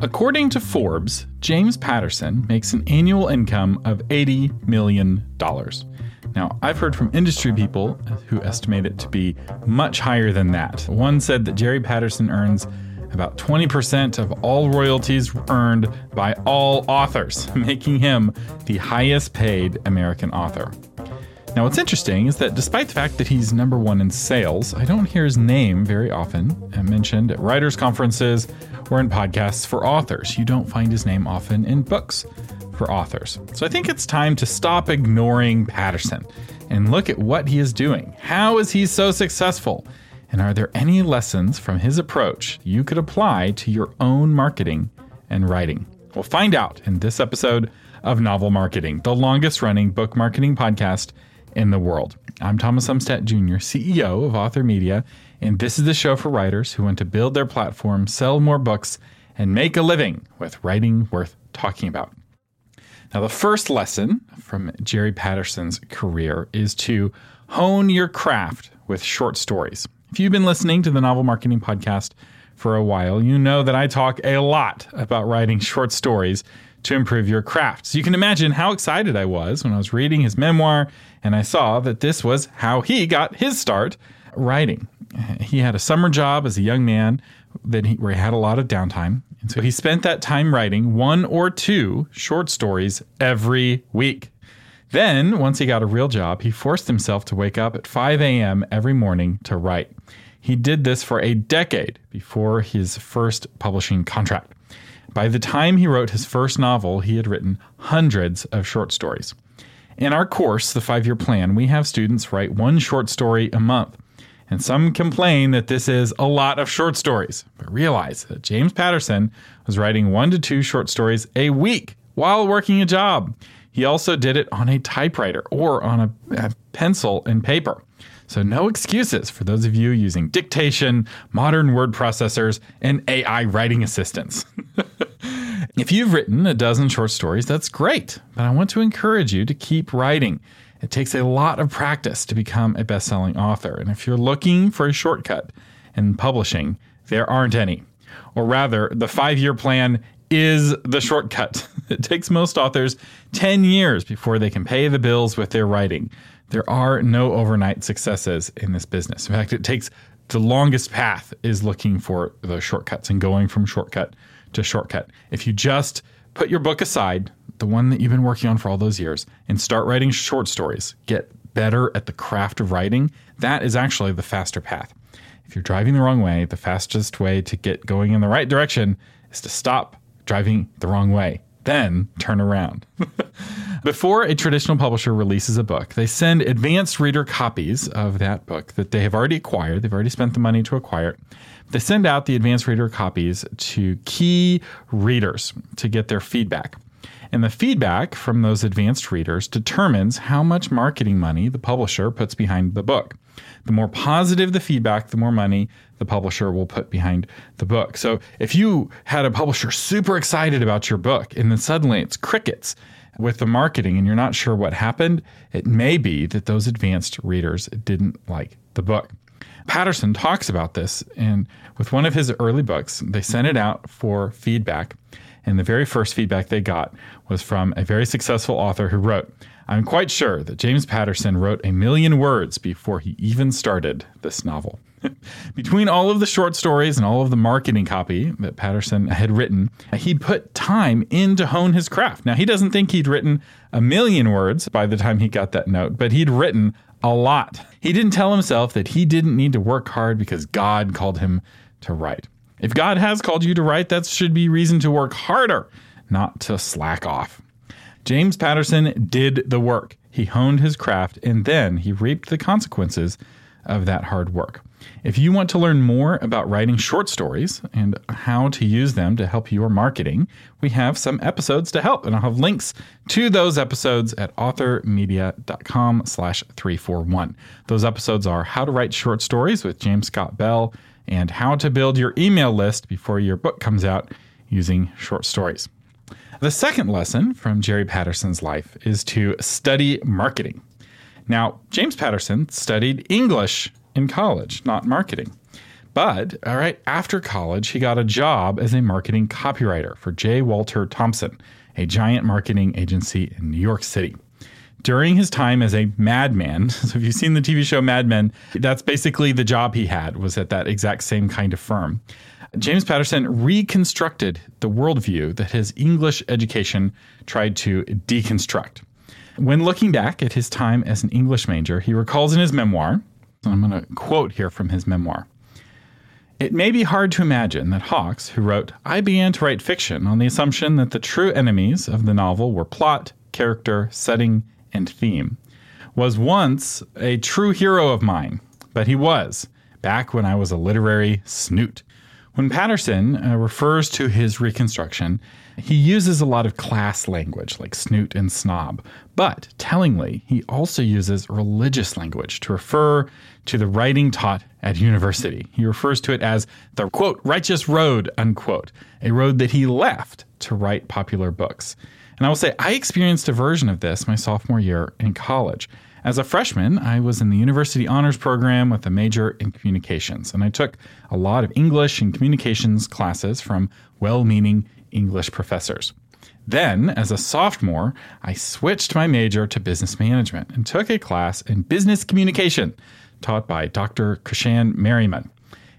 According to Forbes, James Patterson makes an annual income of $80 million. Now, I've heard from industry people who estimate it to be much higher than that. One said that Jerry Patterson earns about 20% of all royalties earned by all authors, making him the highest paid American author. Now, what's interesting is that despite the fact that he's number one in sales, I don't hear his name very often uh, mentioned at writers' conferences or in podcasts for authors. You don't find his name often in books for authors. So I think it's time to stop ignoring Patterson and look at what he is doing. How is he so successful? And are there any lessons from his approach you could apply to your own marketing and writing? We'll find out in this episode of Novel Marketing, the longest running book marketing podcast in the world. I'm Thomas Umstattd Jr., CEO of Author Media, and this is the show for writers who want to build their platform, sell more books, and make a living with writing worth talking about. Now, the first lesson from Jerry Patterson's career is to hone your craft with short stories. If you've been listening to the Novel Marketing Podcast for a while, you know that I talk a lot about writing short stories to improve your craft. So you can imagine how excited I was when I was reading his memoir and I saw that this was how he got his start writing. He had a summer job as a young man that he, where he had a lot of downtime. And so he spent that time writing one or two short stories every week. Then, once he got a real job, he forced himself to wake up at 5 a.m. every morning to write. He did this for a decade before his first publishing contract. By the time he wrote his first novel, he had written hundreds of short stories. In our course, the five year plan, we have students write one short story a month. And some complain that this is a lot of short stories. But realize that James Patterson was writing one to two short stories a week while working a job. He also did it on a typewriter or on a, a pencil and paper. So, no excuses for those of you using dictation, modern word processors, and AI writing assistants. if you've written a dozen short stories, that's great, but I want to encourage you to keep writing. It takes a lot of practice to become a best selling author. And if you're looking for a shortcut in publishing, there aren't any. Or rather, the five year plan is the shortcut. It takes most authors 10 years before they can pay the bills with their writing. There are no overnight successes in this business. In fact, it takes the longest path is looking for the shortcuts and going from shortcut to shortcut. If you just put your book aside, the one that you've been working on for all those years, and start writing short stories, get better at the craft of writing, that is actually the faster path. If you're driving the wrong way, the fastest way to get going in the right direction is to stop driving the wrong way then turn around. Before a traditional publisher releases a book, they send advanced reader copies of that book that they have already acquired. They've already spent the money to acquire it. They send out the advanced reader copies to key readers to get their feedback. And the feedback from those advanced readers determines how much marketing money the publisher puts behind the book. The more positive the feedback, the more money the publisher will put behind the book. So if you had a publisher super excited about your book and then suddenly it's crickets with the marketing and you're not sure what happened, it may be that those advanced readers didn't like the book. Patterson talks about this and with one of his early books, they sent it out for feedback. And the very first feedback they got was from a very successful author who wrote, I'm quite sure that James Patterson wrote a million words before he even started this novel. Between all of the short stories and all of the marketing copy that Patterson had written, he put time in to hone his craft. Now, he doesn't think he'd written a million words by the time he got that note, but he'd written a lot. He didn't tell himself that he didn't need to work hard because God called him to write. If God has called you to write, that should be reason to work harder, not to slack off. James Patterson did the work. He honed his craft and then he reaped the consequences of that hard work. If you want to learn more about writing short stories and how to use them to help your marketing, we have some episodes to help, and I'll have links to those episodes at authormedia.com slash 341. Those episodes are How to Write Short Stories with James Scott Bell and How to Build Your Email List Before Your Book Comes Out Using Short Stories. The second lesson from Jerry Patterson's life is to study marketing. Now, James Patterson studied English in college, not marketing. But, all right, after college, he got a job as a marketing copywriter for J. Walter Thompson, a giant marketing agency in New York City. During his time as a madman, so if you've seen the TV show Mad Men, that's basically the job he had, was at that exact same kind of firm. James Patterson reconstructed the worldview that his English education tried to deconstruct. When looking back at his time as an English major, he recalls in his memoir, and I'm going to quote here from his memoir. It may be hard to imagine that Hawkes, who wrote, I began to write fiction on the assumption that the true enemies of the novel were plot, character, setting, and theme, was once a true hero of mine. But he was, back when I was a literary snoot. When Patterson uh, refers to his reconstruction, he uses a lot of class language like snoot and snob, but tellingly, he also uses religious language to refer to the writing taught at university. He refers to it as the quote, righteous road, unquote, a road that he left to write popular books. And I will say, I experienced a version of this my sophomore year in college. As a freshman, I was in the university honors program with a major in communications, and I took a lot of English and communications classes from well meaning English professors. Then, as a sophomore, I switched my major to business management and took a class in business communication taught by Dr. Krishan Merriman.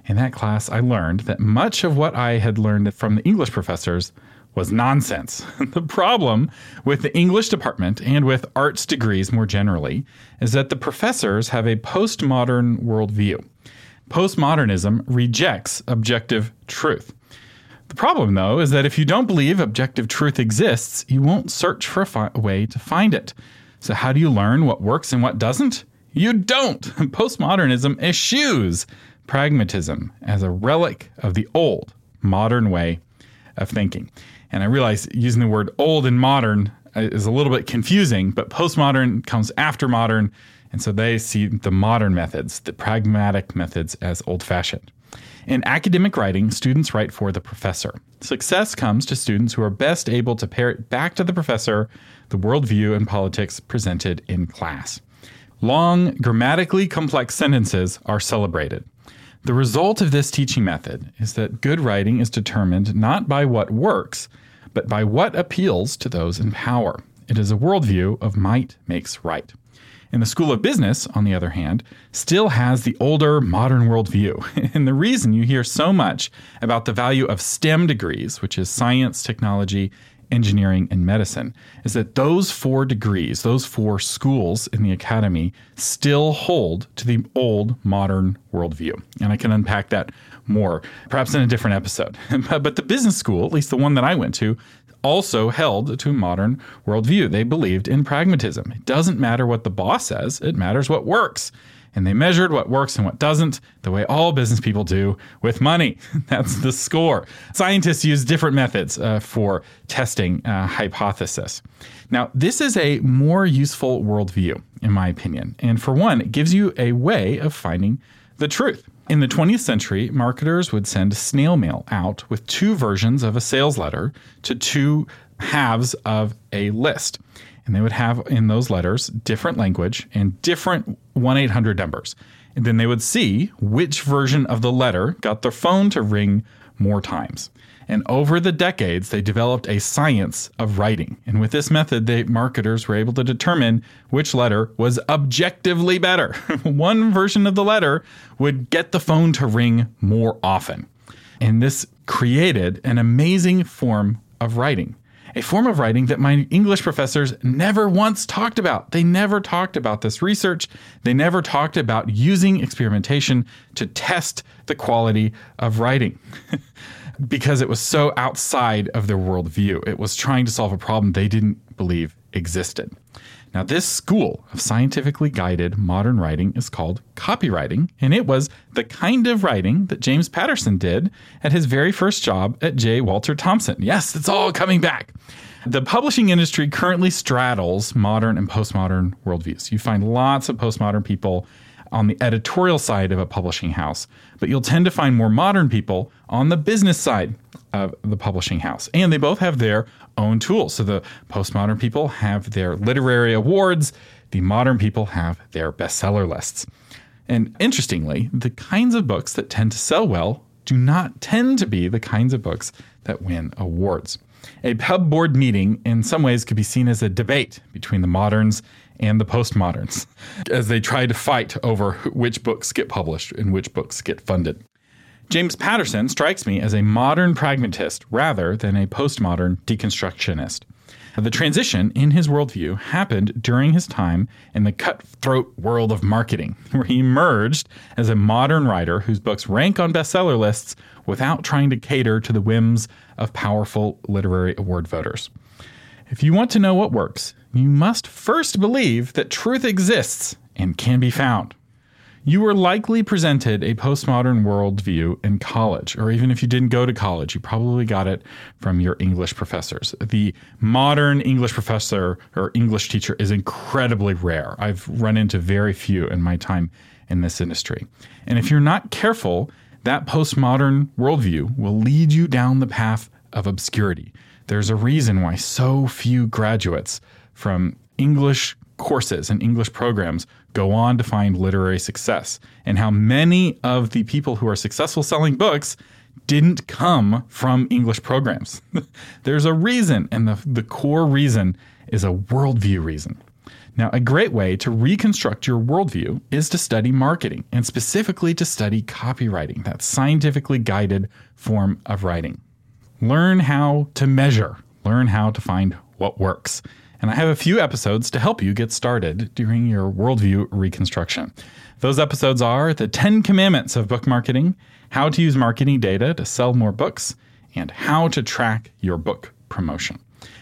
In that class, I learned that much of what I had learned from the English professors was nonsense. the problem with the English department and with arts degrees more generally is that the professors have a postmodern worldview. Postmodernism rejects objective truth. The problem, though, is that if you don't believe objective truth exists, you won't search for a, fi- way to find it. So, how do you learn what works and what doesn't? You don't. Postmodernism eschews pragmatism as a relic of the old modern way of thinking. And I realize using the word old and modern uh, is a little bit confusing, but postmodern comes after modern. And so they see the modern methods, the pragmatic methods, as old fashioned. In academic writing, students write for the professor. Success comes to students who are best able to parrot back to the professor the worldview and politics presented in class. Long, grammatically complex sentences are celebrated. The result of this teaching method is that good writing is determined not by what works, but by what appeals to those in power. It is a worldview of might makes right. And the School of Business, on the other hand, still has the older modern worldview. And the reason you hear so much about the value of STEM degrees, which is science, technology, engineering, and medicine, is that those four degrees, those four schools in the academy, still hold to the old modern worldview. And I can unpack that more, perhaps in a different episode. but the business school, at least the one that I went to, also held to a modern worldview. They believed in pragmatism. It doesn't matter what the boss says, it matters what works and they measured what works and what doesn't the way all business people do with money. That's the score. Scientists use different methods uh, for testing uh, hypothesis. Now, this is a more useful worldview, in my opinion. And for one, it gives you a way of finding the truth. In the 20th century, marketers would send snail mail out with two versions of a sales letter to two halves of a list and they would have in those letters different language and different 1 800 numbers. And then they would see which version of the letter got their phone to ring more times. And over the decades, they developed a science of writing. And with this method, the marketers were able to determine which letter was objectively better. One version of the letter would get the phone to ring more often. And this created an amazing form of writing a form of writing that my English professors never once talked about. They never talked about this research. They never talked about using experimentation to test the quality of writing. because it was so outside of their worldview. It was trying to solve a problem they didn't believe existed. Now, this school of scientifically guided modern writing is called copywriting, and it was the kind of writing that James Patterson did at his very first job at J. Walter Thompson. Yes, it's all coming back. The publishing industry currently straddles modern and postmodern worldviews. You find lots of postmodern people on the editorial side of a publishing house, but you'll tend to find more modern people on the business side of the publishing house. And they both have their own tools. So the postmodern people have their literary awards, the modern people have their bestseller lists. And interestingly, the kinds of books that tend to sell well do not tend to be the kinds of books that win awards. A pub board meeting, in some ways, could be seen as a debate between the moderns and the postmoderns as they try to fight over which books get published and which books get funded. James Patterson strikes me as a modern pragmatist rather than a postmodern deconstructionist. The transition in his worldview happened during his time in the cutthroat world of marketing, where he emerged as a modern writer whose books rank on bestseller lists without trying to cater to the whims of powerful literary award voters. If you want to know what works, you must first believe that truth exists and can be found. You were likely presented a postmodern worldview in college, or even if you didn't go to college, you probably got it from your English professors. The modern English professor or English teacher is incredibly rare. I've run into very few in my time in this industry. And if you're not careful, that postmodern worldview will lead you down the path of obscurity. There's a reason why so few graduates from English courses and English programs go on to find literary success, and how many of the people who are successful selling books didn't come from English programs. There's a reason, and the, the core reason is a worldview reason. Now, a great way to reconstruct your worldview is to study marketing, and specifically to study copywriting, that scientifically guided form of writing. Learn how to measure, learn how to find what works and I have a few episodes to help you get started during your worldview reconstruction. Those episodes are the 10 commandments of book marketing, how to use marketing data to sell more books, and how to track your book promotion.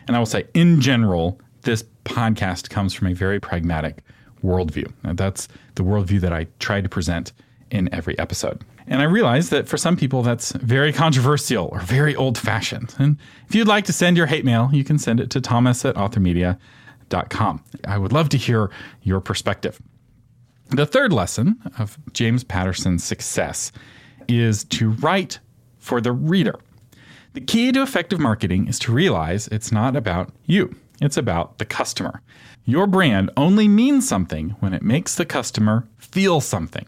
And I will say, in general, this podcast comes from a very pragmatic worldview. That's the worldview that I try to present in every episode. And I realize that for some people that's very controversial or very old fashioned. And if you'd like to send your hate mail, you can send it to thomas at authormedia.com. I would love to hear your perspective. The third lesson of James Patterson's success is to write for the reader. The key to effective marketing is to realize it's not about you, it's about the customer. Your brand only means something when it makes the customer feel something.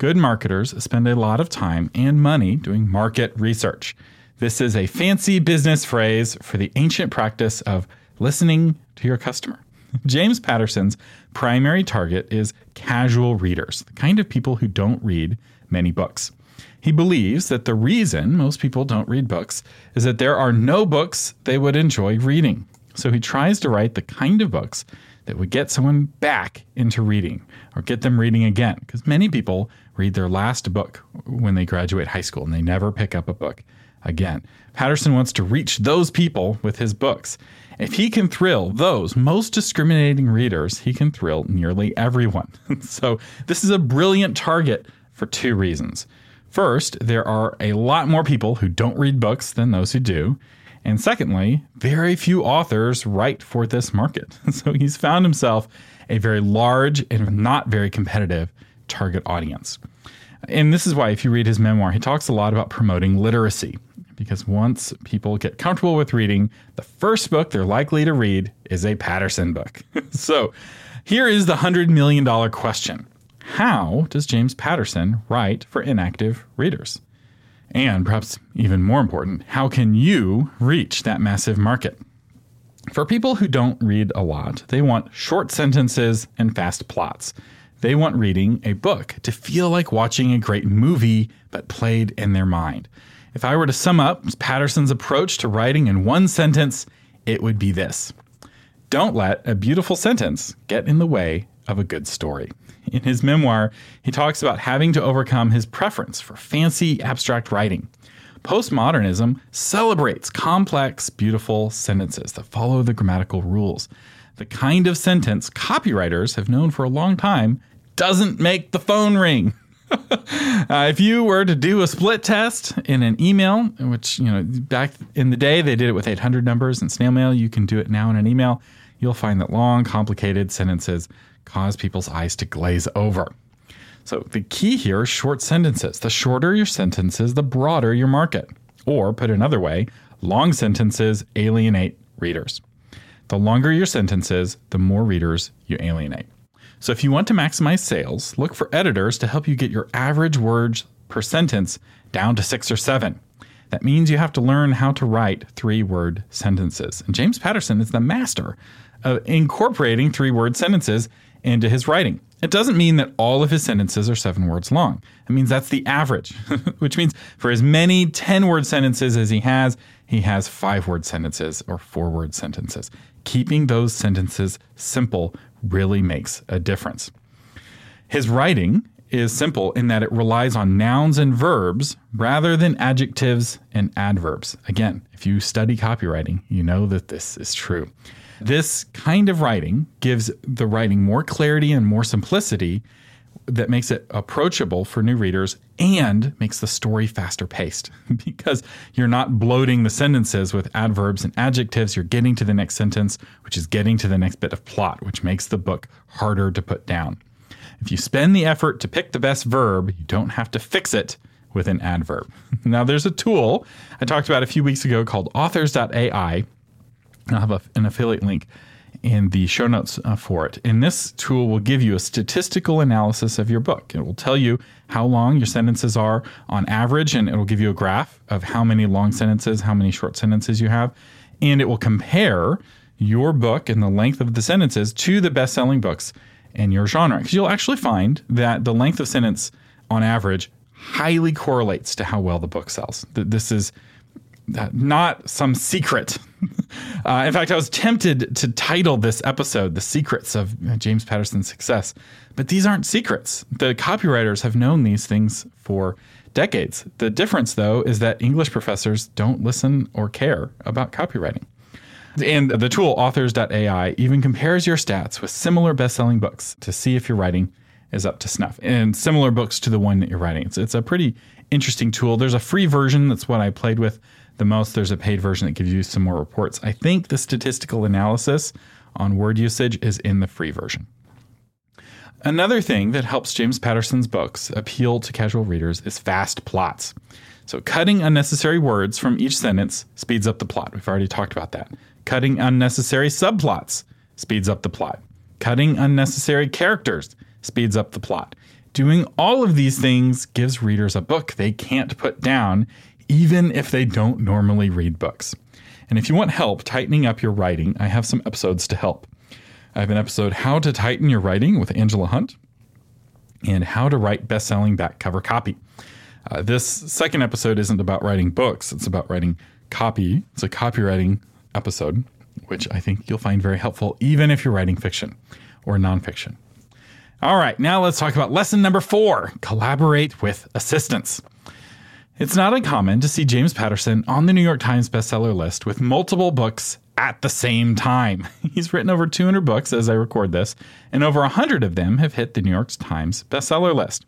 Good marketers spend a lot of time and money doing market research. This is a fancy business phrase for the ancient practice of listening to your customer. James Patterson's primary target is casual readers, the kind of people who don't read many books. He believes that the reason most people don't read books is that there are no books they would enjoy reading. So he tries to write the kind of books that would get someone back into reading or get them reading again. Because many people read their last book when they graduate high school and they never pick up a book again. Patterson wants to reach those people with his books. If he can thrill those most discriminating readers, he can thrill nearly everyone. so, this is a brilliant target for two reasons. First, there are a lot more people who don't read books than those who do. And secondly, very few authors write for this market. So he's found himself a very large and not very competitive target audience. And this is why, if you read his memoir, he talks a lot about promoting literacy. Because once people get comfortable with reading, the first book they're likely to read is a Patterson book. so here is the $100 million question How does James Patterson write for inactive readers? And perhaps even more important, how can you reach that massive market? For people who don't read a lot, they want short sentences and fast plots. They want reading a book to feel like watching a great movie, but played in their mind. If I were to sum up Patterson's approach to writing in one sentence, it would be this Don't let a beautiful sentence get in the way of a good story. In his memoir, he talks about having to overcome his preference for fancy abstract writing. Postmodernism celebrates complex, beautiful sentences that follow the grammatical rules. The kind of sentence copywriters have known for a long time doesn't make the phone ring. uh, if you were to do a split test in an email, which, you know, back in the day they did it with 800 numbers and snail mail, you can do it now in an email, you'll find that long, complicated sentences cause people's eyes to glaze over. So the key here is short sentences. The shorter your sentences, the broader your market. Or put another way, long sentences alienate readers. The longer your sentences, the more readers you alienate. So if you want to maximize sales, look for editors to help you get your average words per sentence down to six or seven. That means you have to learn how to write three word sentences. And James Patterson is the master of incorporating three word sentences into his writing. It doesn't mean that all of his sentences are seven words long. It means that's the average, which means for as many 10 word sentences as he has, he has five word sentences or four word sentences. Keeping those sentences simple really makes a difference. His writing is simple in that it relies on nouns and verbs rather than adjectives and adverbs. Again, if you study copywriting, you know that this is true. This kind of writing gives the writing more clarity and more simplicity that makes it approachable for new readers and makes the story faster paced because you're not bloating the sentences with adverbs and adjectives. You're getting to the next sentence, which is getting to the next bit of plot, which makes the book harder to put down. If you spend the effort to pick the best verb, you don't have to fix it with an adverb. now, there's a tool I talked about a few weeks ago called authors.ai I'll have a, an affiliate link in the show notes uh, for it. And this tool will give you a statistical analysis of your book. It will tell you how long your sentences are on average, and it will give you a graph of how many long sentences, how many short sentences you have. And it will compare your book and the length of the sentences to the best selling books in your genre. Because you'll actually find that the length of sentence on average highly correlates to how well the book sells. This is not some secret. uh, in fact, I was tempted to title this episode The Secrets of James Patterson's Success, but these aren't secrets. The copywriters have known these things for decades. The difference, though, is that English professors don't listen or care about copywriting. And the tool authors.ai even compares your stats with similar best selling books to see if your writing is up to snuff and similar books to the one that you're writing. It's, it's a pretty interesting tool. There's a free version, that's what I played with the most. There's a paid version that gives you some more reports. I think the statistical analysis on word usage is in the free version. Another thing that helps James Patterson's books appeal to casual readers is fast plots. So, cutting unnecessary words from each sentence speeds up the plot. We've already talked about that. Cutting unnecessary subplots speeds up the plot. Cutting unnecessary characters speeds up the plot. Doing all of these things gives readers a book they can't put down even if they don't normally read books. And if you want help tightening up your writing, I have some episodes to help. I have an episode, How to Tighten Your Writing with Angela Hunt, and How to Write Best Selling Back Cover Copy. Uh, this second episode isn't about writing books, it's about writing copy. It's a copywriting episode, which I think you'll find very helpful, even if you're writing fiction or nonfiction. All right, now let's talk about lesson number four collaborate with assistants. It's not uncommon to see James Patterson on the New York Times bestseller list with multiple books at the same time. He's written over 200 books as I record this, and over 100 of them have hit the New York Times bestseller list.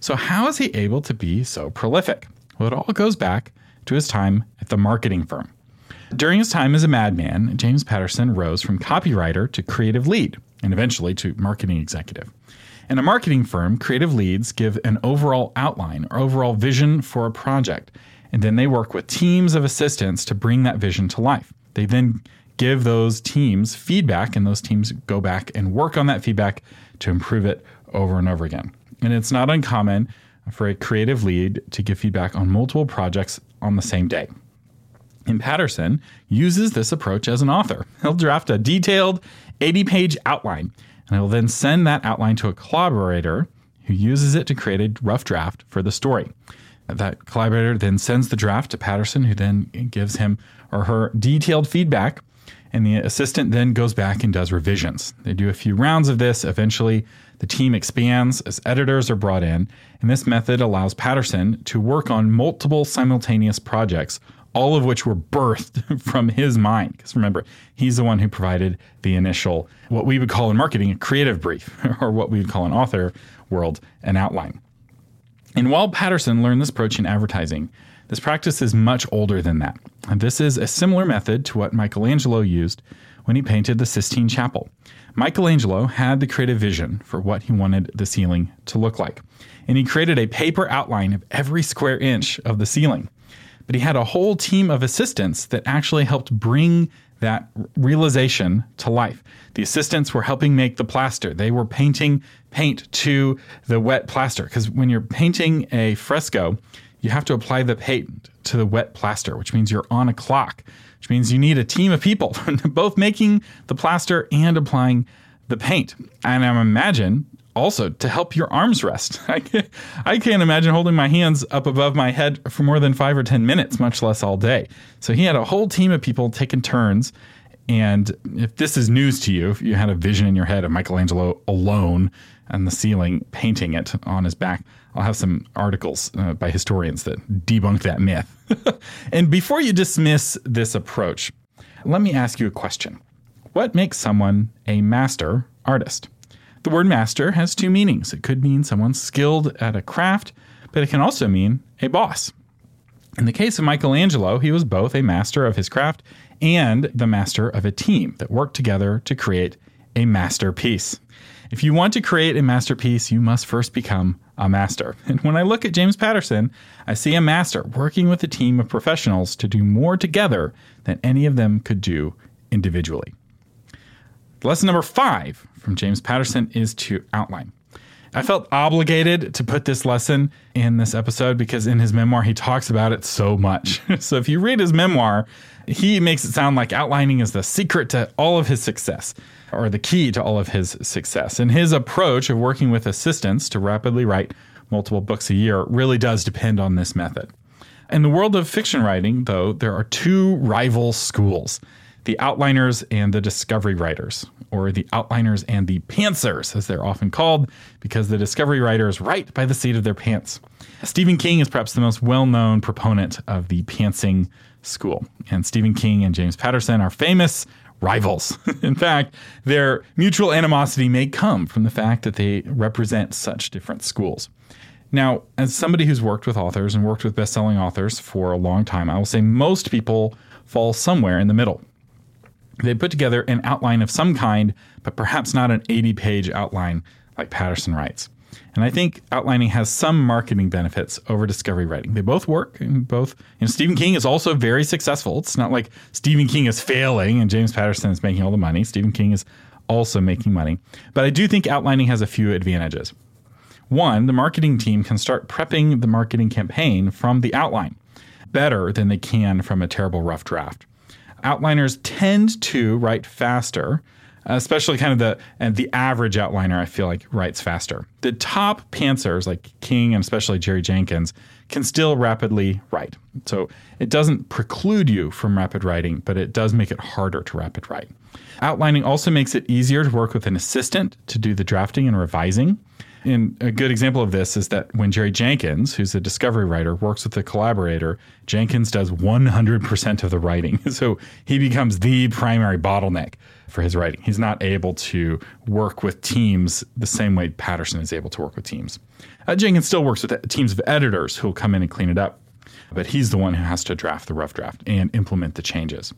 So, how is he able to be so prolific? Well, it all goes back to his time at the marketing firm. During his time as a madman, James Patterson rose from copywriter to creative lead and eventually to marketing executive. In a marketing firm, creative leads give an overall outline or overall vision for a project, and then they work with teams of assistants to bring that vision to life. They then give those teams feedback, and those teams go back and work on that feedback to improve it over and over again. And it's not uncommon for a creative lead to give feedback on multiple projects on the same day. And Patterson uses this approach as an author. He'll draft a detailed 80 page outline and I will then send that outline to a collaborator who uses it to create a rough draft for the story. That collaborator then sends the draft to Patterson, who then gives him or her detailed feedback. And the assistant then goes back and does revisions. They do a few rounds of this. Eventually, the team expands as editors are brought in. And this method allows Patterson to work on multiple simultaneous projects all of which were birthed from his mind. Because remember, he's the one who provided the initial, what we would call in marketing, a creative brief, or what we would call in author world, an outline. And while Patterson learned this approach in advertising, this practice is much older than that. And this is a similar method to what Michelangelo used when he painted the Sistine Chapel. Michelangelo had the creative vision for what he wanted the ceiling to look like. And he created a paper outline of every square inch of the ceiling. But he had a whole team of assistants that actually helped bring that realization to life. The assistants were helping make the plaster. They were painting paint to the wet plaster because when you're painting a fresco, you have to apply the paint to the wet plaster, which means you're on a clock, which means you need a team of people both making the plaster and applying the paint. And I imagine also to help your arms rest. I can't, I can't imagine holding my hands up above my head for more than five or 10 minutes, much less all day. So he had a whole team of people taking turns. And if this is news to you, if you had a vision in your head of Michelangelo alone on the ceiling painting it on his back, I'll have some articles uh, by historians that debunk that myth. and before you dismiss this approach, let me ask you a question. What makes someone a master artist? The word master has two meanings. It could mean someone skilled at a craft, but it can also mean a boss. In the case of Michelangelo, he was both a master of his craft and the master of a team that worked together to create a masterpiece. If you want to create a masterpiece, you must first become a master. And when I look at James Patterson, I see a master working with a team of professionals to do more together than any of them could do individually. Lesson number five from James Patterson is to outline. I felt obligated to put this lesson in this episode because in his memoir, he talks about it so much. so if you read his memoir, he makes it sound like outlining is the secret to all of his success or the key to all of his success. And his approach of working with assistants to rapidly write multiple books a year really does depend on this method. In the world of fiction writing, though, there are two rival schools the outliners and the discovery writers, or the outliners and the pantsers, as they're often called, because the discovery writers write by the seat of their pants. Stephen King is perhaps the most well known proponent of the pantsing school, and Stephen King and James Patterson are famous rivals. In fact, their mutual animosity may come from the fact that they represent such different schools. Now, as somebody who's worked with authors and worked with best selling authors for a long time, I will say most people fall somewhere in the middle. They put together an outline of some kind, but perhaps not an 80 page outline like Patterson writes. And I think outlining has some marketing benefits over discovery writing. They both work and both, Stephen King is also very successful. It's not like Stephen King is failing and James Patterson is making all the money. Stephen King is also making money. But I do think outlining has a few advantages. One, the marketing team can start prepping the marketing campaign from the outline better than they can from a terrible rough draft outliners tend to write faster, especially kind of the and the average outliner I feel like writes faster. The top pantsers like King and especially Jerry Jenkins can still rapidly write. So it doesn't preclude you from rapid writing, but it does make it harder to rapid write. Outlining also makes it easier to work with an assistant to do the drafting and revising. And a good example of this is that when Jerry Jenkins, who's a discovery writer, works with a collaborator, Jenkins does 100% of the writing. So he becomes the primary bottleneck for his writing. He's not able to work with teams the same way Patterson is able to work with teams. Uh, Jenkins still works with teams of editors who will come in and clean it up, but he's the one who has to draft the rough draft and implement the changes.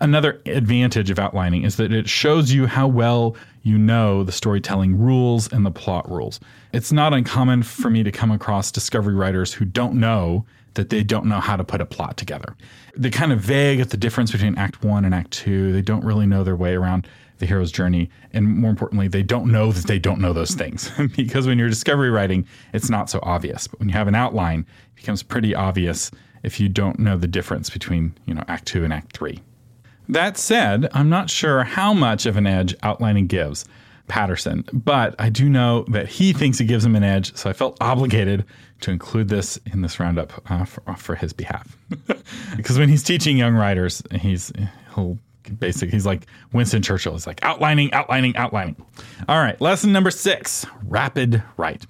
Another advantage of outlining is that it shows you how well you know the storytelling rules and the plot rules. It's not uncommon for me to come across discovery writers who don't know that they don't know how to put a plot together. They're kind of vague at the difference between Act One and Act Two. They don't really know their way around the hero's journey. And more importantly, they don't know that they don't know those things. because when you're discovery writing, it's not so obvious. But when you have an outline, it becomes pretty obvious if you don't know the difference between, you know, Act Two and Act Three. That said, I'm not sure how much of an edge outlining gives Patterson, but I do know that he thinks it gives him an edge, so I felt obligated to include this in this roundup uh, for, uh, for, his behalf. because when he's teaching young writers, he's he'll basically he's like Winston Churchill. He's like outlining, outlining, outlining. All right, lesson number six: rapid write.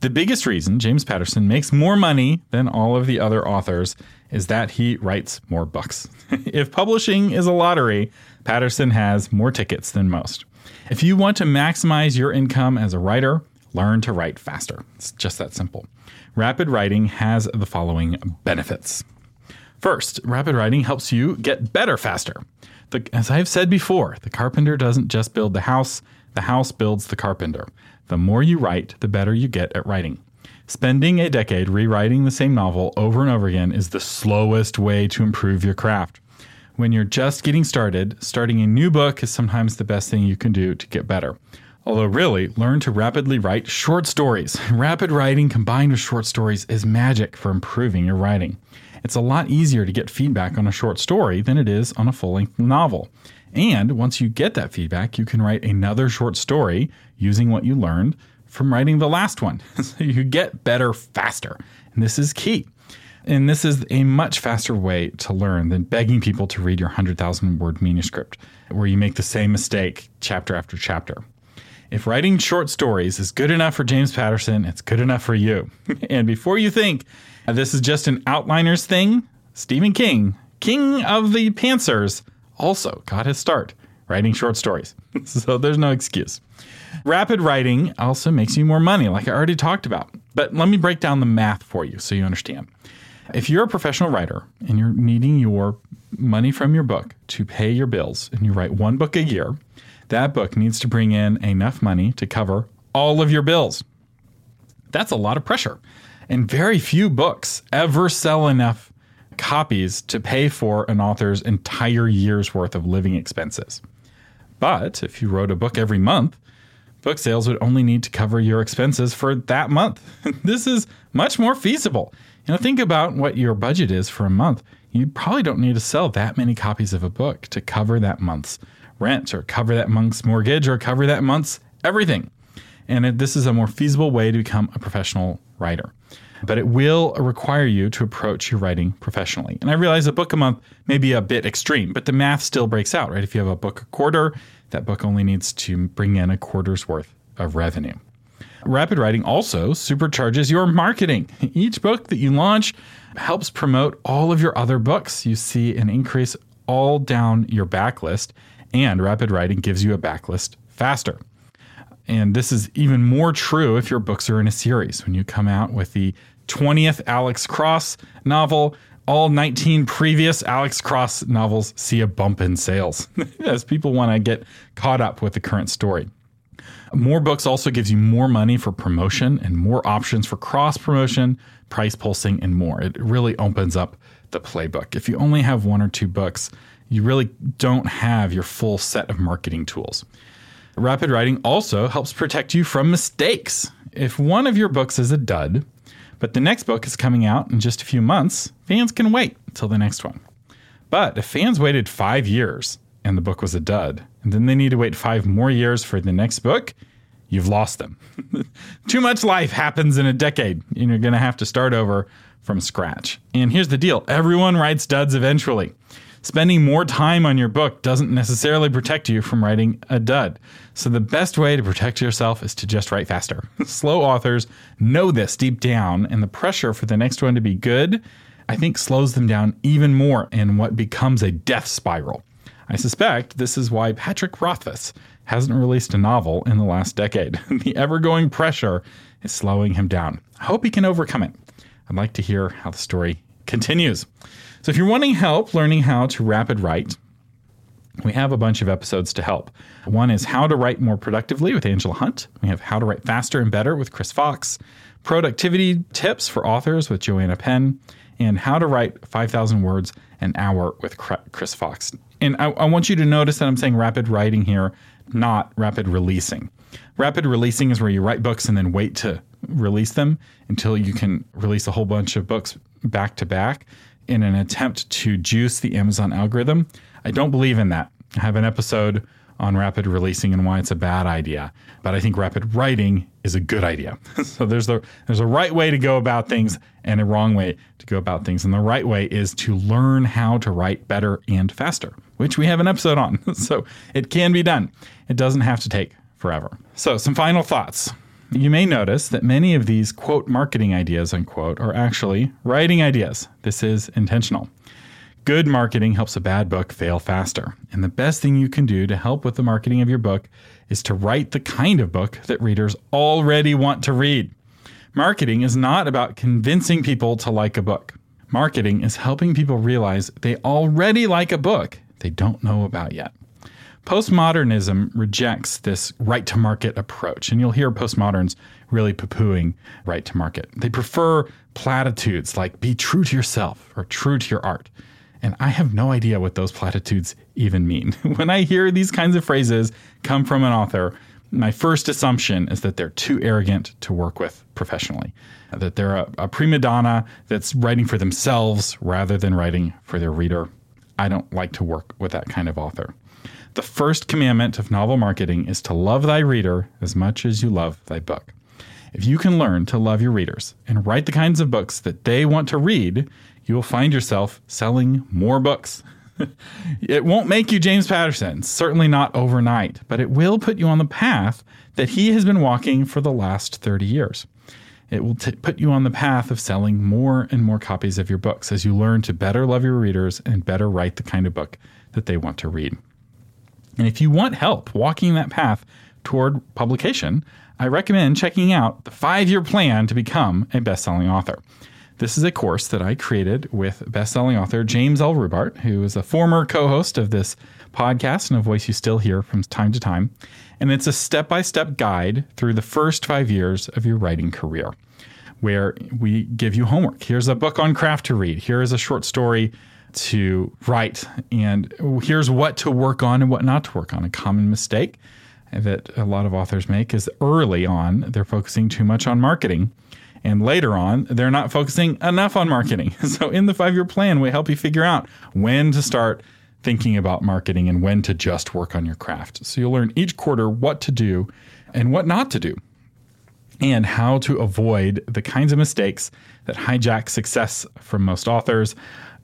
The biggest reason James Patterson makes more money than all of the other authors is that he writes more books. if publishing is a lottery, Patterson has more tickets than most. If you want to maximize your income as a writer, learn to write faster. It's just that simple. Rapid writing has the following benefits. First, rapid writing helps you get better faster. The, as I've said before, the carpenter doesn't just build the house, the house builds the carpenter. The more you write, the better you get at writing. Spending a decade rewriting the same novel over and over again is the slowest way to improve your craft. When you're just getting started, starting a new book is sometimes the best thing you can do to get better. Although, really, learn to rapidly write short stories. Rapid writing combined with short stories is magic for improving your writing. It's a lot easier to get feedback on a short story than it is on a full length novel. And once you get that feedback, you can write another short story using what you learned from writing the last one. so you get better faster. And this is key. And this is a much faster way to learn than begging people to read your 100,000 word manuscript, where you make the same mistake chapter after chapter. If writing short stories is good enough for James Patterson, it's good enough for you. and before you think this is just an outliner's thing, Stephen King, king of the pantsers, also got his start writing short stories. so there's no excuse. Rapid writing also makes you more money, like I already talked about. But let me break down the math for you so you understand. If you're a professional writer and you're needing your money from your book to pay your bills and you write one book a year, that book needs to bring in enough money to cover all of your bills. That's a lot of pressure. And very few books ever sell enough copies to pay for an author's entire year's worth of living expenses. But if you wrote a book every month, book sales would only need to cover your expenses for that month. this is much more feasible. You know, think about what your budget is for a month. You probably don't need to sell that many copies of a book to cover that month's rent or cover that month's mortgage or cover that month's everything. And this is a more feasible way to become a professional writer. But it will require you to approach your writing professionally. And I realize a book a month may be a bit extreme, but the math still breaks out, right? If you have a book a quarter, that book only needs to bring in a quarter's worth of revenue. Rapid writing also supercharges your marketing. Each book that you launch helps promote all of your other books. You see an increase all down your backlist and rapid writing gives you a backlist faster. And this is even more true if your books are in a series. When you come out with the 20th Alex Cross novel, all 19 previous Alex Cross novels see a bump in sales as people want to get caught up with the current story. More books also gives you more money for promotion and more options for cross promotion, price pulsing, and more. It really opens up the playbook. If you only have one or two books, you really don't have your full set of marketing tools. Rapid writing also helps protect you from mistakes. If one of your books is a dud, but the next book is coming out in just a few months, fans can wait until the next one. But if fans waited five years and the book was a dud, and then they need to wait five more years for the next book, you've lost them. Too much life happens in a decade, and you're going to have to start over from scratch. And here's the deal everyone writes duds eventually. Spending more time on your book doesn't necessarily protect you from writing a dud. So, the best way to protect yourself is to just write faster. Slow authors know this deep down, and the pressure for the next one to be good, I think, slows them down even more in what becomes a death spiral. I suspect this is why Patrick Rothfuss hasn't released a novel in the last decade. the ever going pressure is slowing him down. I hope he can overcome it. I'd like to hear how the story continues. So if you're wanting help learning how to rapid write, we have a bunch of episodes to help. One is How to Write More Productively with Angela Hunt. We have How to Write Faster and Better with Chris Fox, Productivity Tips for Authors with Joanna Penn, and How to Write 5,000 Words an Hour with Chris Fox. And I, I want you to notice that I'm saying rapid writing here, not rapid releasing. Rapid releasing is where you write books and then wait to release them until you can release a whole bunch of books back to back in an attempt to juice the Amazon algorithm. I don't believe in that. I have an episode on rapid releasing and why it's a bad idea, but I think rapid writing is a good idea. so there's the there's a right way to go about things and a wrong way to go about things. And the right way is to learn how to write better and faster, which we have an episode on. so it can be done. It doesn't have to take forever. So some final thoughts. You may notice that many of these quote marketing ideas unquote are actually writing ideas. This is intentional. Good marketing helps a bad book fail faster. And the best thing you can do to help with the marketing of your book is to write the kind of book that readers already want to read. Marketing is not about convincing people to like a book. Marketing is helping people realize they already like a book they don't know about yet. Postmodernism rejects this right to market approach, and you'll hear postmoderns really poo pooing right to market. They prefer platitudes like be true to yourself or true to your art. And I have no idea what those platitudes even mean. when I hear these kinds of phrases come from an author, my first assumption is that they're too arrogant to work with professionally, that they're a, a prima donna that's writing for themselves rather than writing for their reader. I don't like to work with that kind of author. The first commandment of novel marketing is to love thy reader as much as you love thy book. If you can learn to love your readers and write the kinds of books that they want to read, you will find yourself selling more books. it won't make you James Patterson, certainly not overnight, but it will put you on the path that he has been walking for the last 30 years. It will t- put you on the path of selling more and more copies of your books as you learn to better love your readers and better write the kind of book that they want to read. And if you want help walking that path toward publication, I recommend checking out the five year plan to become a best selling author. This is a course that I created with best-selling author James L. Rubart, who is a former co-host of this podcast and a voice you still hear from time to time. And it's a step-by-step guide through the first five years of your writing career, where we give you homework. Here's a book on craft to read. Here is a short story to write, and here's what to work on and what not to work on. A common mistake that a lot of authors make is early on they're focusing too much on marketing and later on, they're not focusing enough on marketing. So in the five year plan, we help you figure out when to start thinking about marketing and when to just work on your craft. So you'll learn each quarter what to do and what not to do, and how to avoid the kinds of mistakes that hijack success from most authors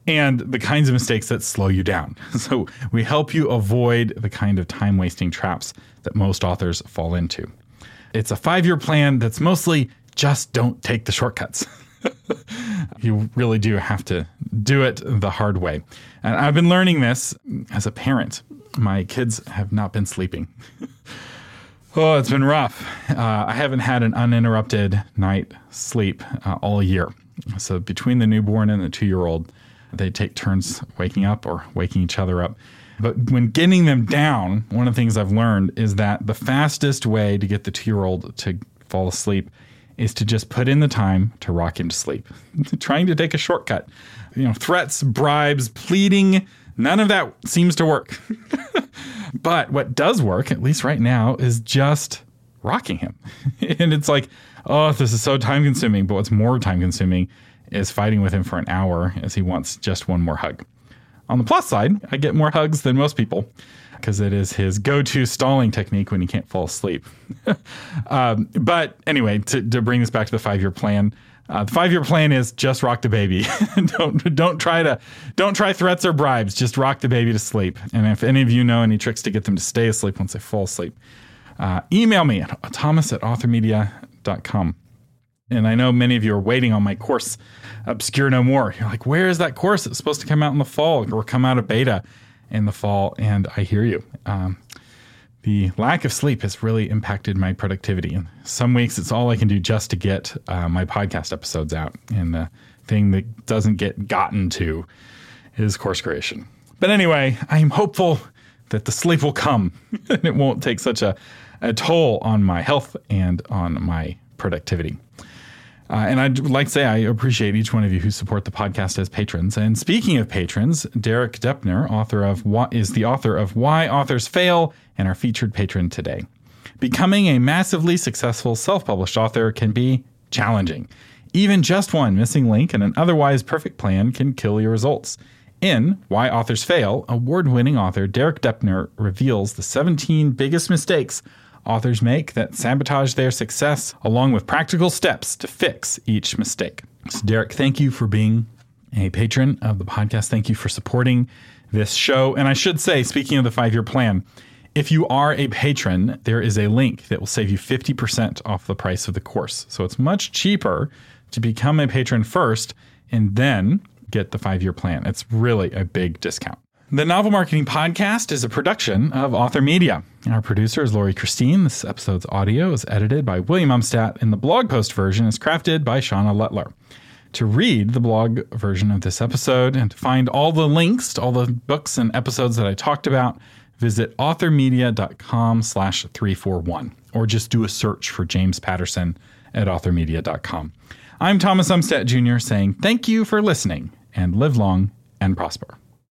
and the kinds of mistakes that slow you down. So we help you avoid the kind of time wasting traps that most authors fall into. It's a five year plan that's mostly just don't take the shortcuts. you really do have to do it the hard way. And I've been learning this as a parent. My kids have not been sleeping. oh, it's been rough. Uh, I haven't had an uninterrupted night sleep uh, all year. So between the newborn and the two year old, they take turns waking up or waking each other up. But when getting them down, one of the things I've learned is that the fastest way to get the two year old to fall asleep is to just put in the time to rock him to sleep. Trying to take a shortcut. You know, threats, bribes, pleading, none of that seems to work. but what does work, at least right now, is just rocking him. and it's like, oh, this is so time consuming. But what's more time consuming is fighting with him for an hour as he wants just one more hug. On the plus side, I get more hugs than most people because it is his go-to stalling technique when he can't fall asleep. um, but anyway, to, to, bring this back to the five-year plan, uh, the five-year plan is just rock the baby. don't don't try to don't try threats or bribes. Just rock the baby to sleep. And if any of you know any tricks to get them to stay asleep once they fall asleep, uh, email me at thomas at authormedia.com. And I know many of you are waiting on my course, Obscure No More. You're like, where is that course? It's supposed to come out in the fall or come out of beta in the fall, and I hear you. Um, the lack of sleep has really impacted my productivity. And some weeks it's all I can do just to get uh, my podcast episodes out. And the thing that doesn't get gotten to is course creation. But anyway, I am hopeful that the sleep will come and it won't take such a, a toll on my health and on my productivity. Uh, and I'd like to say I appreciate each one of you who support the podcast as patrons. And speaking of patrons, Derek Doepker, author of what is the author of Why Authors Fail and our featured patron today. Becoming a massively successful self-published author can be challenging. Even just one missing link in an otherwise perfect plan can kill your results. In Why Authors Fail, award winning author Derek Doepker reveals the 17 biggest mistakes authors make that sabotage their success, along with practical steps to fix each mistake. So, Derek, thank you for being a patron of the podcast. Thank you for supporting this show. And I should say, speaking of the five year plan, if you are a patron, there is a link that will save you 50% off the price of the course. So it's much cheaper to become a patron first and then get the five year plan. It's really a big discount. The Novel Marketing Podcast is a production of Author Media. Our producer is Lori Christine. This episode's audio is edited by William Umstattd, and the blog post version is crafted by Shauna Lettler. To read the blog version of this episode and to find all the links to all the books and episodes that I talked about, visit authormedia.com slash 341 or just do a search for James Patterson at authormedia.com. I'm Thomas Umstattd Jr. saying thank you for listening and live long and prosper.